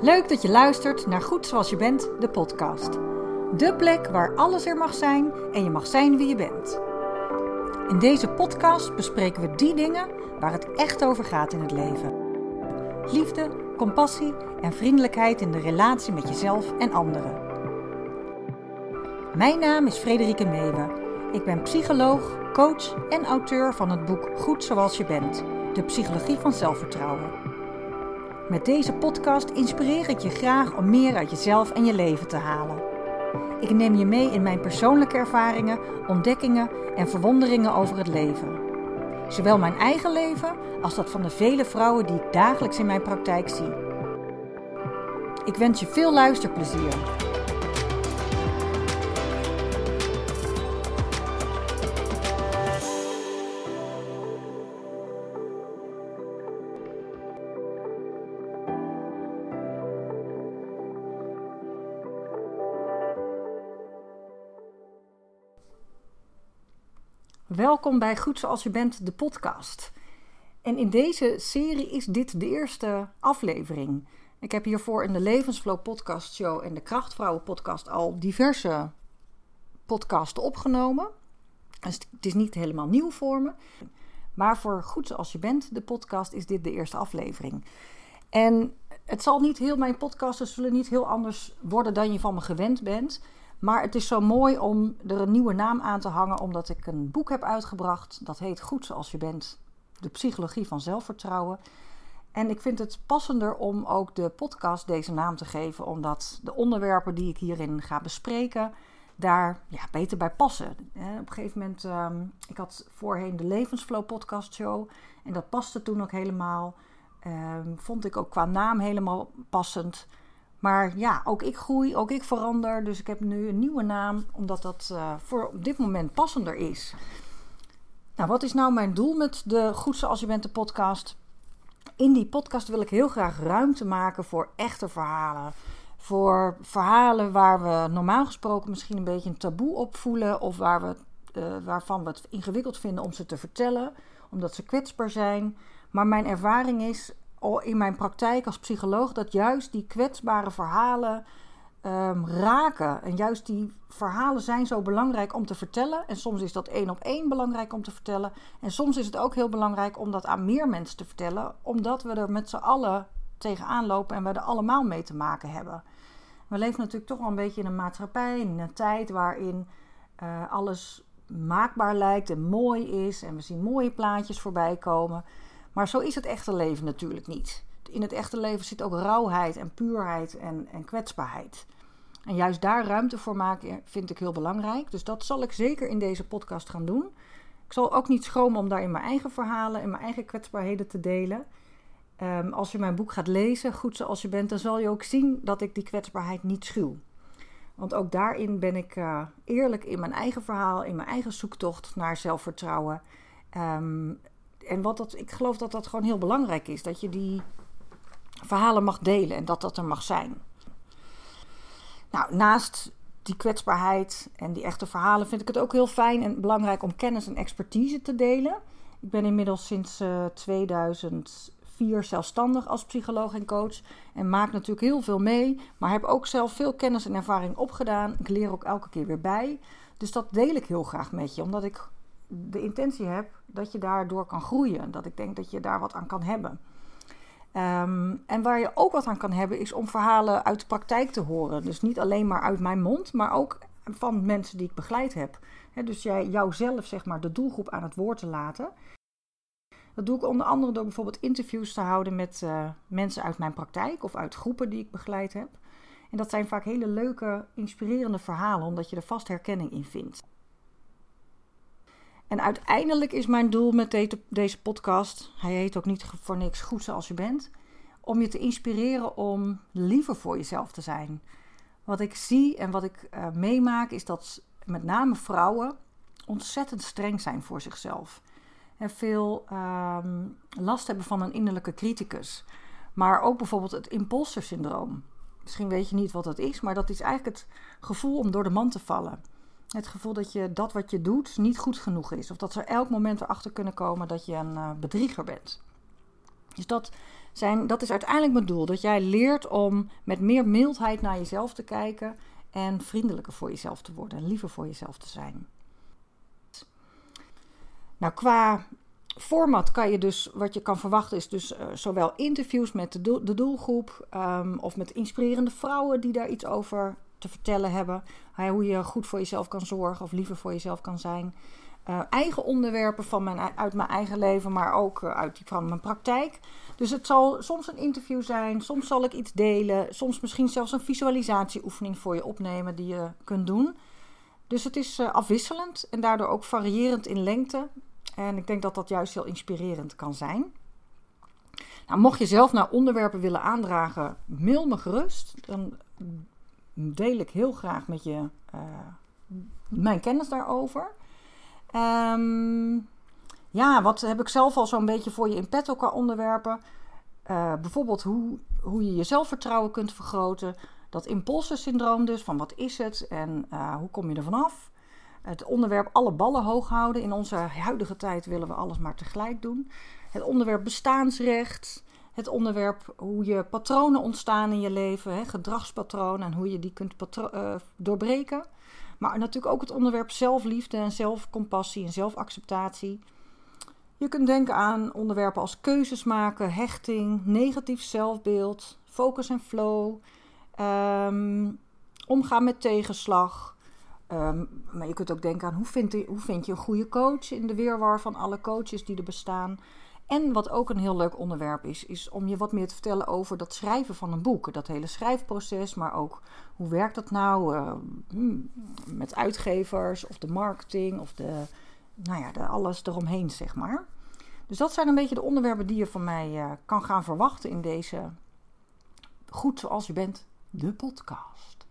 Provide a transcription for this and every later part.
Leuk dat je luistert naar Goed Zoals Je Bent, de podcast. De plek waar alles er mag zijn en je mag zijn wie je bent. In deze podcast bespreken we die dingen waar het echt over gaat in het leven. Liefde, compassie en vriendelijkheid in de relatie met jezelf en anderen. Mijn naam is Frederike Meewe. Ik ben psycholoog, coach en auteur van het boek Goed Zoals Je Bent, de psychologie van zelfvertrouwen. Met deze podcast inspireer ik je graag om meer uit jezelf en je leven te halen. Ik neem je mee in mijn persoonlijke ervaringen, ontdekkingen en verwonderingen over het leven. Zowel mijn eigen leven als dat van de vele vrouwen die ik dagelijks in mijn praktijk zie. Ik wens je veel luisterplezier. Welkom bij Goed Zoals Je Bent, de podcast. En in deze serie is dit de eerste aflevering. Ik heb hiervoor in de Levensflow podcast show en de Krachtvrouwen podcast al diverse podcasten opgenomen. Dus het is niet helemaal nieuw voor me. Maar voor Goed Zoals Je Bent, de podcast, is dit de eerste aflevering. En het zal niet heel, mijn podcasten zullen niet heel anders worden dan je van me gewend bent. Maar het is zo mooi om er een nieuwe naam aan te hangen, omdat ik een boek heb uitgebracht. Dat heet Goed zoals je bent: De psychologie van zelfvertrouwen. En ik vind het passender om ook de podcast deze naam te geven, omdat de onderwerpen die ik hierin ga bespreken daar ja, beter bij passen. Op een gegeven moment, um, ik had voorheen de Levensflow podcast show en dat paste toen ook helemaal. Um, vond ik ook qua naam helemaal passend. Maar ja, ook ik groei, ook ik verander. Dus ik heb nu een nieuwe naam, omdat dat uh, voor op dit moment passender is. Nou, wat is nou mijn doel met de Goed Zoals Je Bent de podcast? In die podcast wil ik heel graag ruimte maken voor echte verhalen. Voor verhalen waar we normaal gesproken misschien een beetje een taboe op voelen. Of waar we, uh, waarvan we het ingewikkeld vinden om ze te vertellen. Omdat ze kwetsbaar zijn. Maar mijn ervaring is, in mijn praktijk als psycholoog dat juist die kwetsbare verhalen um, raken. En juist die verhalen zijn zo belangrijk om te vertellen. En soms is dat één op één belangrijk om te vertellen. En soms is het ook heel belangrijk om dat aan meer mensen te vertellen, omdat we er met z'n allen tegenaan lopen en we er allemaal mee te maken hebben. We leven natuurlijk toch wel een beetje in een maatschappij, in een tijd waarin uh, alles maakbaar lijkt en mooi is. En we zien mooie plaatjes voorbij komen. Maar zo is het echte leven natuurlijk niet. In het echte leven zit ook rauwheid en puurheid en, en kwetsbaarheid. En juist daar ruimte voor maken vind ik heel belangrijk. Dus dat zal ik zeker in deze podcast gaan doen. Ik zal ook niet schromen om daar in mijn eigen verhalen en mijn eigen kwetsbaarheden te delen. Um, als je mijn boek gaat lezen, goed zoals je bent, dan zal je ook zien dat ik die kwetsbaarheid niet schuw. Want ook daarin ben ik uh, eerlijk in mijn eigen verhaal, in mijn eigen zoektocht naar zelfvertrouwen. Um, en wat dat, ik geloof dat dat gewoon heel belangrijk is. Dat je die verhalen mag delen en dat dat er mag zijn. Nou, naast die kwetsbaarheid en die echte verhalen vind ik het ook heel fijn en belangrijk om kennis en expertise te delen. Ik ben inmiddels sinds uh, eh, 2004 zelfstandig als psycholoog en coach en maak natuurlijk heel veel mee, maar heb ook zelf veel kennis en ervaring opgedaan. Ik leer ook elke keer weer bij. Dus dat deel ik heel graag met je, omdat ik de intentie heb dat je daardoor kan groeien. Dat ik denk dat je daar wat aan kan hebben. Ehm, en waar je ook wat aan kan hebben, is om verhalen uit de praktijk te horen. Dus niet alleen maar uit mijn mond, maar ook van mensen die ik begeleid heb. dus jij, jouzelf, zeg maar, de doelgroep aan het woord te laten. Dat doe ik onder andere door bijvoorbeeld interviews te houden met uh, mensen uit mijn praktijk of uit groepen die ik begeleid heb. En dat zijn vaak hele leuke, inspirerende verhalen, omdat je er vast herkenning in vindt. En uiteindelijk is mijn doel met deze podcast, hij heet ook niet voor niks goed zoals je bent, om je te inspireren om liever voor jezelf te zijn. Wat ik zie en wat ik uh, meemaak is dat met name vrouwen ontzettend streng zijn voor zichzelf. En veel uh, last hebben van een innerlijke criticus. Maar ook bijvoorbeeld het imposter syndroom. Misschien weet je niet wat dat is, maar dat is eigenlijk het gevoel om door de man te vallen. Het gevoel dat je dat wat je doet niet goed genoeg is. Of dat ze elk moment erachter kunnen komen dat je een uh, bedrieger bent. Dus dat zijn, dat is uiteindelijk mijn doel. Dat jij leert om met meer mildheid naar jezelf te kijken en vriendelijker voor jezelf te worden en liever voor jezelf te zijn. Nou, qua format kan je dus, wat je kan verwachten, is dus uh, zowel interviews met de, de doelgroep um, of met inspirerende vrouwen die daar iets over te vertellen hebben. hoe je goed voor jezelf kan zorgen of liever voor jezelf kan zijn. Uh, eigen onderwerpen van mijn, uit mijn eigen leven, maar ook uh, uit die van mijn praktijk. Dus het zal soms een interview zijn, soms zal ik iets delen, soms misschien zelfs een visualisatieoefening voor je opnemen die je kunt doen. Dus het is uh, afwisselend en daardoor ook variërend in lengte. En ik denk dat dat juist heel inspirerend kan zijn. Nou, mocht je zelf naar onderwerpen willen aandragen, mail me gerust. Dan deel ik heel graag met je uh, mijn kennis daarover. Um, ja, wat heb ik zelf al zo'n beetje voor je in petto qua onderwerpen? Uh, bijvoorbeeld hoe, hoe je je zelfvertrouwen kunt vergroten. Dat impulsensyndroom dus, van wat is het en uh, hoe kom je er vanaf? Het onderwerp alle ballen hoog houden. In onze huidige tijd willen we alles maar tegelijk doen. Het onderwerp bestaansrecht. Het onderwerp hoe je patronen ontstaan in je leven, hè, gedragspatronen en hoe je die kunt uh, doorbreken. Maar natuurlijk ook het onderwerp zelfliefde en zelfcompassie en zelfacceptatie. Je kunt denken aan onderwerpen als keuzes maken, hechting, negatief zelfbeeld, focus en flow, um, omgaan met tegenslag. Um, maar je kunt ook denken aan hoe vind, je, hoe vind je een goede coach in de weerwar van alle coaches die er bestaan. En wat ook een heel leuk onderwerp is, is om je wat meer te vertellen over dat schrijven van een boek. Dat hele schrijfproces, maar ook hoe werkt dat nou uh, met uitgevers of de marketing of de, nou ja, de, alles eromheen, zeg maar. Dus dat zijn een beetje de onderwerpen die je van mij uh, kan gaan verwachten in deze Goed Zoals Je Bent, de podcast.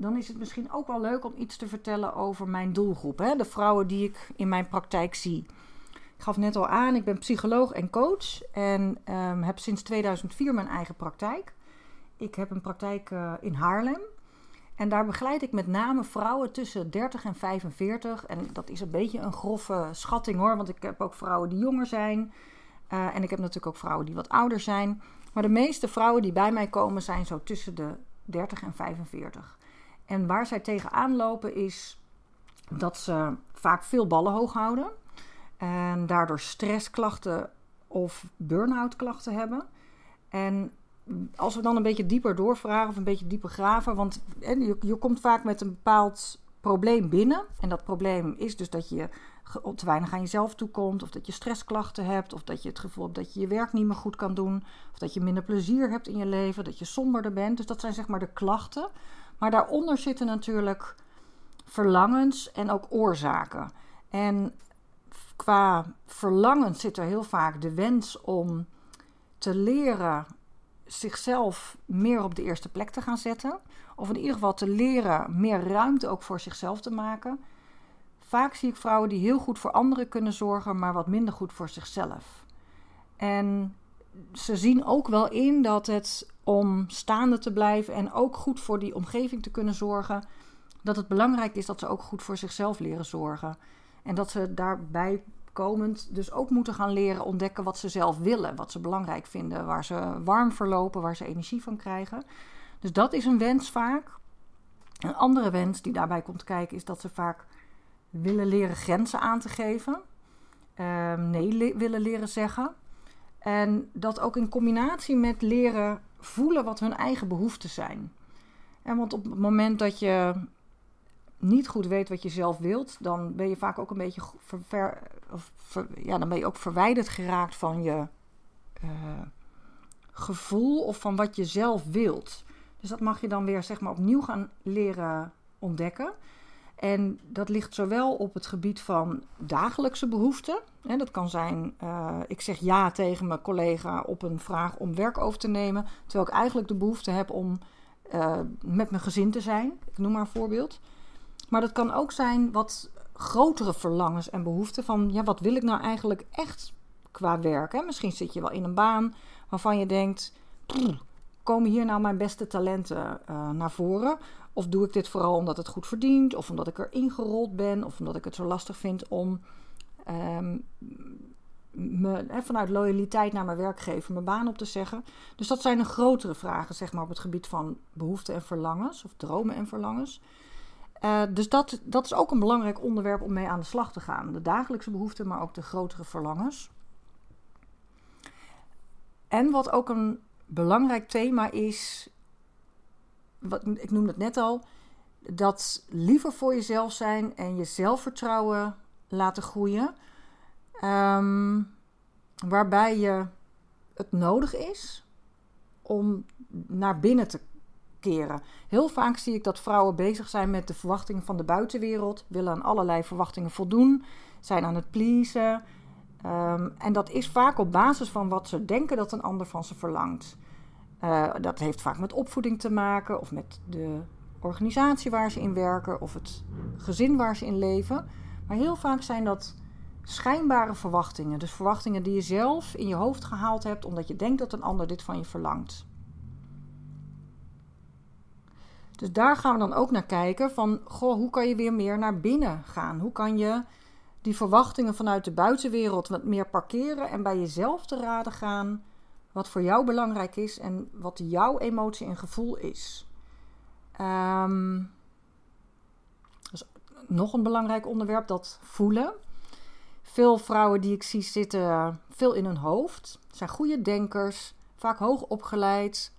Dan is het misschien ook wel leuk om iets te vertellen over mijn doelgroep. Hè? De vrouwen die ik in mijn praktijk zie. Ik gaf net al aan, ik ben psycholoog en coach en um, heb sinds 2004 mijn eigen praktijk. Ik heb een praktijk uh, in Haarlem. En daar begeleid ik met name vrouwen tussen 30 en 45. En dat is een beetje een grove schatting hoor, want ik heb ook vrouwen die jonger zijn. Uh, en ik heb natuurlijk ook vrouwen die wat ouder zijn. Maar de meeste vrouwen die bij mij komen zijn zo tussen de 30 en 45. En waar zij tegenaan lopen is dat ze vaak veel ballen hoog houden. En daardoor stressklachten of burn-out klachten hebben. En als we dan een beetje dieper doorvragen of een beetje dieper graven, want je, je komt vaak met een bepaald probleem binnen. En dat probleem is dus dat je te weinig aan jezelf toekomt, of dat je stressklachten hebt, of dat je het gevoel hebt dat je je werk niet meer goed kan doen, of dat je minder plezier hebt in je leven, dat je somberder bent. Dus dat zijn zeg maar de klachten. Maar daaronder zitten natuurlijk verlangens en ook oorzaken. En qua verlangens zit er heel vaak de wens om te leren zichzelf meer op de eerste plek te gaan zetten. Of in ieder geval te leren meer ruimte ook voor zichzelf te maken. Vaak zie ik vrouwen die heel goed voor anderen kunnen zorgen, maar wat minder goed voor zichzelf. En ze zien ook wel in dat het om staande te blijven en ook goed voor die omgeving te kunnen zorgen, dat het belangrijk is dat ze ook goed voor zichzelf leren zorgen. En dat ze daarbij komend dus ook moeten gaan leren ontdekken wat ze zelf willen, wat ze belangrijk vinden, waar ze warm verlopen, waar ze energie van krijgen. Dus dat is een wens vaak. Een andere wens die daarbij komt kijken is dat ze vaak willen leren grenzen aan te geven, um, nee willen leren zeggen. En dat ook in combinatie met leren voelen wat hun eigen behoeften zijn. En want op het moment dat je niet goed weet wat je zelf wilt, dan ben je vaak ook een beetje ver, of ja, dan ben je ook verwijderd geraakt van je uh, gevoel of van wat je zelf wilt. Dus dat mag je dan weer zeg maar opnieuw gaan leren ontdekken. En dat ligt zowel op het gebied van dagelijkse behoeften. Hè, dat kan zijn, uh, ik zeg ja tegen mijn collega op een vraag om werk over te nemen. Terwijl ik eigenlijk de behoefte heb om uh, met mijn gezin te zijn. Ik noem maar een voorbeeld. Maar dat kan ook zijn wat grotere verlangens en behoeften van ja, wat wil ik nou eigenlijk echt qua werk? Hè? Misschien zit je wel in een baan waarvan je denkt, komen hier nou mijn beste talenten uh, naar voren? Of doe ik dit vooral omdat het goed verdient, of omdat ik er ingerold ben, of omdat ik het zo lastig vind om hè, vanuit loyaliteit naar mijn werkgever mijn baan op te zeggen. Dus dat zijn de grotere vragen, zeg maar, op het gebied van behoeften en verlangens, of dromen en verlangens. Uh, dus dat, dat is ook een belangrijk onderwerp om mee aan de slag te gaan. De dagelijkse behoeften, maar ook de grotere verlangens. En wat ook een belangrijk thema is, wat, ik noemde het net al, dat liever voor jezelf zijn en je zelfvertrouwen laten groeien. Um, waarbij je het nodig is om naar binnen te keren. Heel vaak zie ik dat vrouwen bezig zijn met de verwachtingen van de buitenwereld, willen aan allerlei verwachtingen voldoen, zijn aan het pleasen. Um, en dat is vaak op basis van wat ze denken dat een ander van ze verlangt. Uh, dat heeft vaak met opvoeding te maken of met de organisatie waar ze in werken of het gezin waar ze in leven. Maar heel vaak zijn dat schijnbare verwachtingen. Dus verwachtingen die je zelf in je hoofd gehaald hebt omdat je denkt dat een ander dit van je verlangt. Dus daar gaan we dan ook naar kijken van, goh, hoe kan je weer meer naar binnen gaan? Hoe kan je die verwachtingen vanuit de buitenwereld wat meer parkeren en bij jezelf te raden gaan wat voor jou belangrijk is en wat jouw emotie en gevoel is. Um, dus nog een belangrijk onderwerp, dat voelen. Veel vrouwen die ik zie zitten veel in hun hoofd. Zijn goede denkers, vaak hoog opgeleid,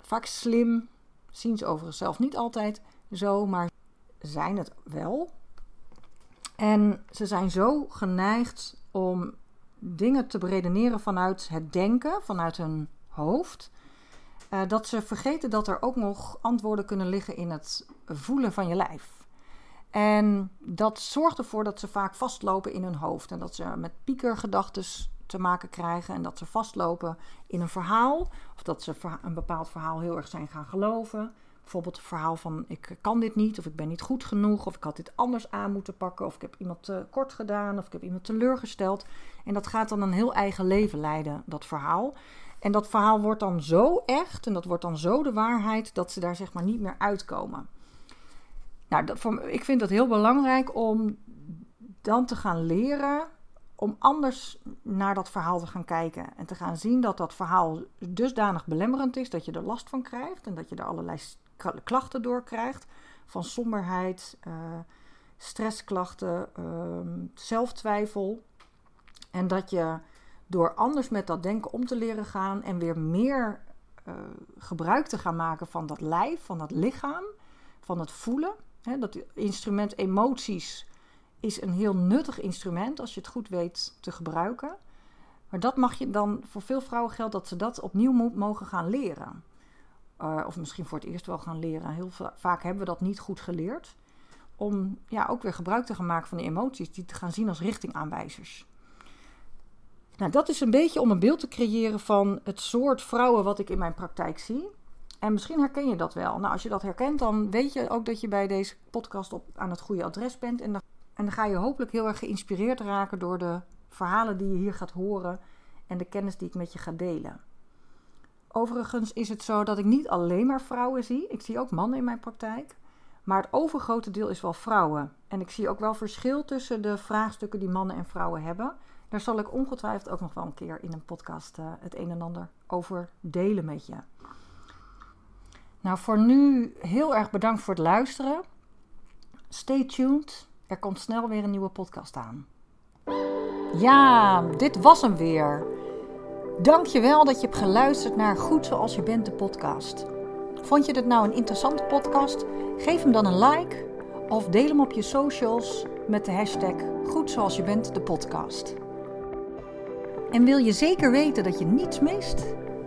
vaak slim. Zien ze overigens zelf niet altijd zo, maar zijn het wel. En ze zijn zo geneigd om dingen te beredeneren vanuit het denken, vanuit hun hoofd. Uh, dat ze vergeten dat er ook nog antwoorden kunnen liggen in het voelen van je lijf. En dat zorgt ervoor dat ze vaak vastlopen in hun hoofd. En dat ze met piekergedachten te maken krijgen. En dat ze vastlopen in een verhaal. Of dat ze een bepaald verhaal heel erg zijn gaan geloven. Bijvoorbeeld het verhaal van ik kan dit niet, of ik ben niet goed genoeg, of ik had dit anders aan moeten pakken, of ik heb iemand te kort gedaan, of ik heb iemand teleurgesteld. En dat gaat dan een heel eigen leven leiden, dat verhaal. En dat verhaal wordt dan zo echt en dat wordt dan zo de waarheid dat ze daar zeg maar niet meer uitkomen. Nou, dat, ik vind het heel belangrijk om dan te gaan leren om anders naar dat verhaal te gaan kijken. En te gaan zien dat dat verhaal dusdanig belemmerend is dat je er last van krijgt. En dat je er allerlei klachten door krijgt. Van somberheid, uh, stressklachten, uh, zelftwijfel. En dat je door anders met dat denken om te leren gaan en weer meer uh, gebruik te gaan maken van dat lijf, van dat lichaam, van het voelen dat instrument emoties is een heel nuttig instrument als je het goed weet te gebruiken. Maar dat mag je dan, voor veel vrouwen geldt dat ze dat opnieuw mogen gaan leren. Uh, of misschien voor het eerst wel gaan leren. Heel vaak hebben we dat niet goed geleerd. Om ja, ook weer gebruik te gaan maken van die emoties, die te gaan zien als richtingaanwijzers. Nou, dat is een beetje om een beeld te creëren van het soort vrouwen wat ik in mijn praktijk zie. En misschien herken je dat wel. Nou, als je dat herkent, dan weet je ook dat je bij deze podcast op, aan het goede adres bent. En dan, en dan ga je hopelijk heel erg geïnspireerd raken door de verhalen die je hier gaat horen en de kennis die ik met je ga delen. Overigens is het zo dat ik niet alleen maar vrouwen zie. Ik zie ook mannen in mijn praktijk. Maar het overgrote deel is wel vrouwen. En ik zie ook wel verschil tussen de vraagstukken die mannen en vrouwen hebben. Daar zal ik ongetwijfeld ook nog wel een keer in een podcast uh, het een en ander over delen met je. Nou, voor nu heel erg bedankt voor het luisteren. Stay tuned. Er komt snel weer een nieuwe podcast aan. Ja, dit was hem weer. Dankjewel dat je hebt geluisterd naar Goed Zoals Je Bent, de podcast. Vond je dit nou een interessante podcast? Geef hem dan een like of deel hem op je socials met de hashtag Goed Zoals Je Bent, de podcast. En wil je zeker weten dat je niets mist?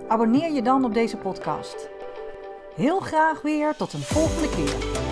Abonneer je dan op deze podcast. Heel graag weer tot een volgende keer.